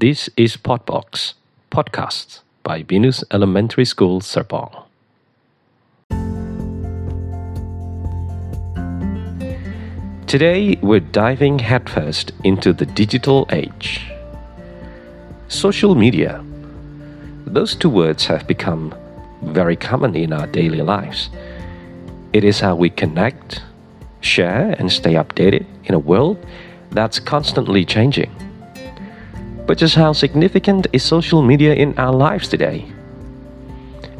This is Podbox, podcast by Venus Elementary School, Serpong. Today, we're diving headfirst into the digital age. Social media. Those two words have become very common in our daily lives. It is how we connect, share, and stay updated in a world that's constantly changing. But just how significant is social media in our lives today?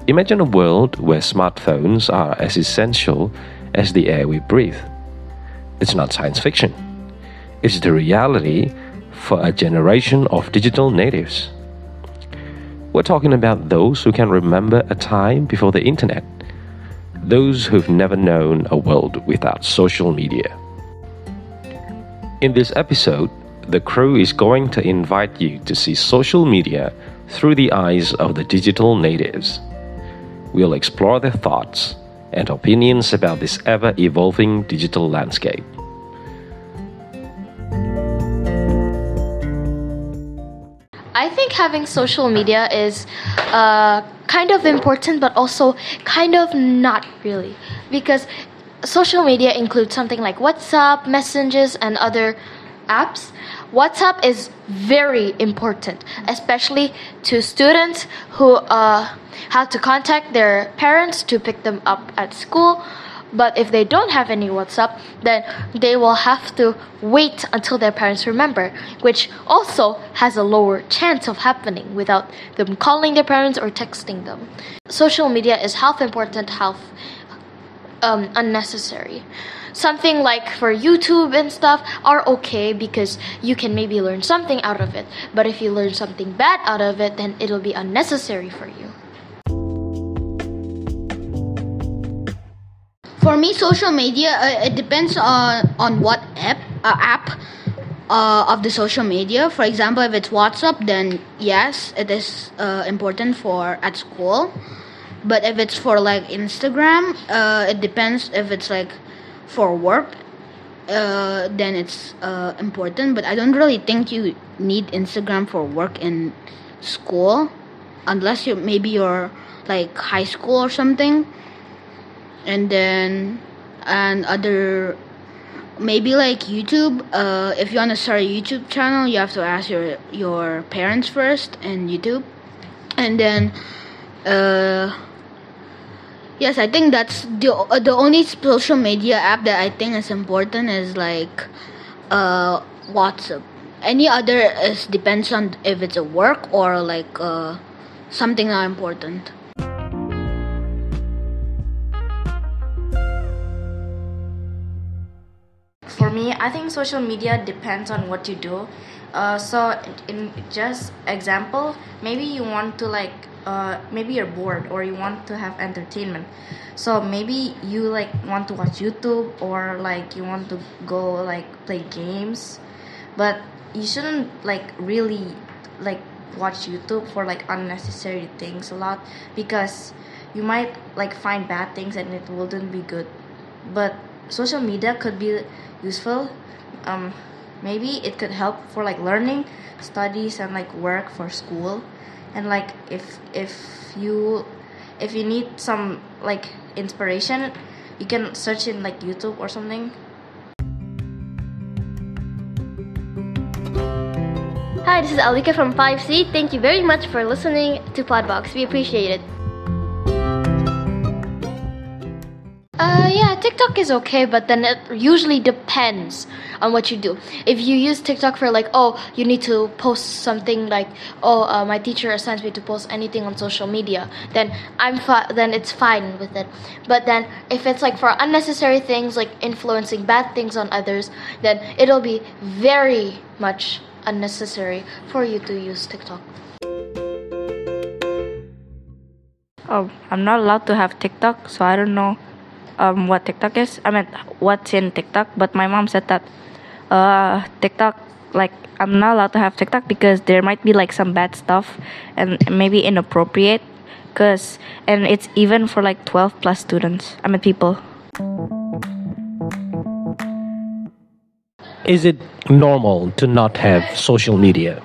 Imagine a world where smartphones are as essential as the air we breathe. It's not science fiction, it's the reality for a generation of digital natives. We're talking about those who can remember a time before the internet, those who've never known a world without social media. In this episode, the crew is going to invite you to see social media through the eyes of the digital natives. We'll explore their thoughts and opinions about this ever evolving digital landscape. I think having social media is uh, kind of important, but also kind of not really. Because social media includes something like WhatsApp, messages, and other apps. WhatsApp is very important, especially to students who uh, have to contact their parents to pick them up at school. But if they don't have any WhatsApp, then they will have to wait until their parents remember, which also has a lower chance of happening without them calling their parents or texting them. Social media is half important, half um, unnecessary. Something like for YouTube and stuff are okay because you can maybe learn something out of it. But if you learn something bad out of it, then it'll be unnecessary for you. For me, social media uh, it depends on on what app uh, app uh, of the social media. For example, if it's WhatsApp, then yes, it is uh, important for at school. But if it's for like Instagram, uh, it depends if it's like for work. Uh, then it's important, but I don't really think you need Instagram for work in school, unless you maybe you're like high school or something and then and other maybe like YouTube. Uh, if you want to start a YouTube channel, you have to ask your your parents first and YouTube, and then uh, yes, I think that's the uh, the only social media app that I think is important is like uh, WhatsApp. Any other is depends on if it's a work or like uh, something not important. for me i think social media depends on what you do uh, so in just example maybe you want to like uh, maybe you're bored or you want to have entertainment. So maybe you like want to watch youtube or like you want to go like play games. But you shouldn't like really like watch youtube for like unnecessary things a lot because you might like find bad things and it wouldn't be good. But social media could be useful. Um, maybe it could help for like learning studies and like work for school and like if if you if you need some like inspiration you can search in like youtube or something Hi, this is Allika from 5C. Thank you very much for listening to Podbox. We appreciate it. TikTok is okay, but then it usually depends on what you do. If you use TikTok for like, oh, you need to post something like, oh, uh, my teacher assigns me to post anything on social media, then I'm fi- then it's fine with it. But then if it's like for unnecessary things like influencing bad things on others, then it'll be very much unnecessary for you to use TikTok. Oh, I'm not allowed to have TikTok, so I don't know um, what TikTok is. I mean, what's in TikTok. But my mom said that uh, TikTok, like, I'm not allowed to have TikTok because there might be like some bad stuff and maybe inappropriate. Cause and it's even for like 12 plus students. I mean, people. Is it normal to not have social media?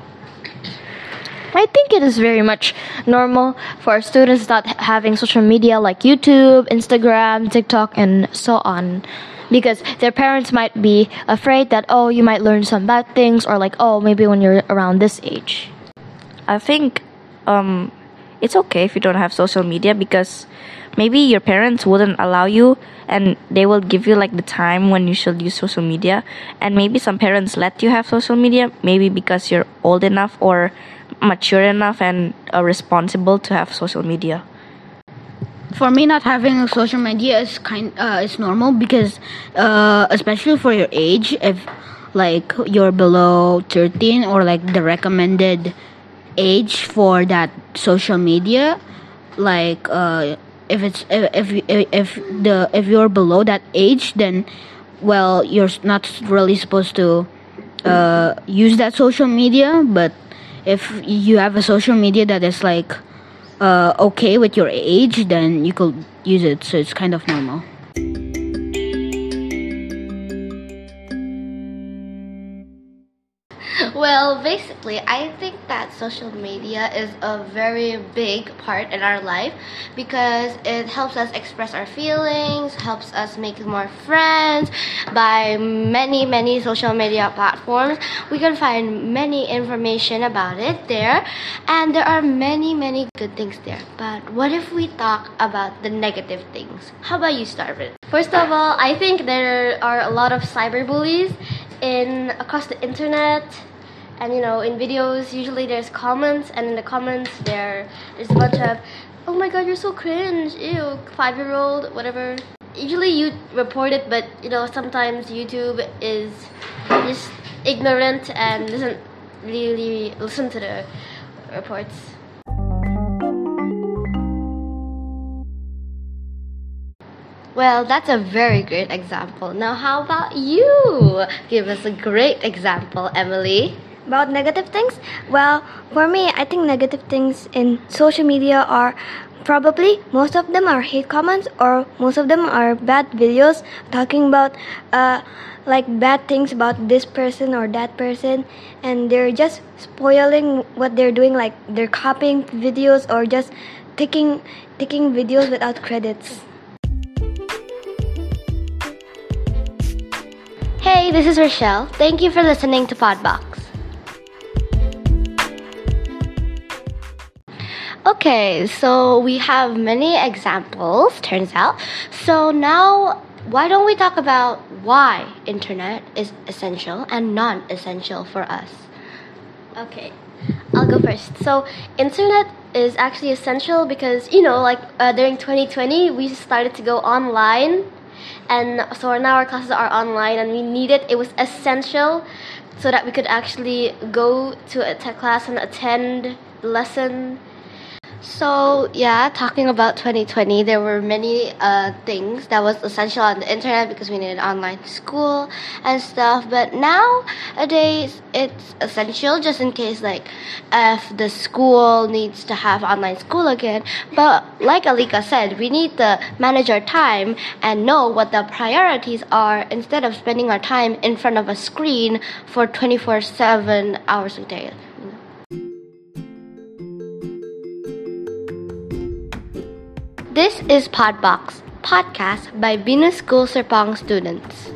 I think it is very much normal for students not having social media like YouTube, Instagram, TikTok, and so on. Because their parents might be afraid that, oh, you might learn some bad things, or like, oh, maybe when you're around this age. I think um, it's okay if you don't have social media because maybe your parents wouldn't allow you and they will give you like the time when you should use social media and maybe some parents let you have social media maybe because you're old enough or mature enough and uh, responsible to have social media? For me not having social media is kind uh, is normal because uh, especially for your age if like you're below 13 or like the recommended age for that social media like uh, if it's if if, if the if you're below that age then well you're not really supposed to uh, use that social media but if you have a social media that is like uh, okay with your age then you could use it so it's kind of normal Well, basically, I think that social media is a very big part in our life because it helps us express our feelings, helps us make more friends. By many, many social media platforms, we can find many information about it there, and there are many, many good things there. But what if we talk about the negative things? How about you, Starvin? First of all, I think there are a lot of cyberbullies in across the internet and you know in videos usually there's comments and in the comments there is a bunch of oh my god you're so cringe ew five year old whatever usually you report it but you know sometimes youtube is just ignorant and doesn't really listen to the reports Well, that's a very great example. Now, how about you? Give us a great example, Emily. About negative things? Well, for me, I think negative things in social media are probably most of them are hate comments or most of them are bad videos talking about uh, like bad things about this person or that person and they're just spoiling what they're doing like they're copying videos or just taking taking videos without credits Hey, this is Richelle. Thank you for listening to Podbox. Okay, so we have many examples, turns out. So now, why don't we talk about why internet is essential and non-essential for us? Okay, I'll go first. So, internet is actually essential because, you know, like uh, during 2020, we started to go online and so now our classes are online and we need it it was essential so that we could actually go to a tech class and attend the lesson so yeah, talking about 2020, there were many uh, things that was essential on the internet because we needed online school and stuff. But nowadays, it's essential just in case like if the school needs to have online school again. But like Allika said, we need to manage our time and know what the priorities are instead of spending our time in front of a screen for 24/7 hours a day. Is Podbox, podcast by Venus School Serpong students.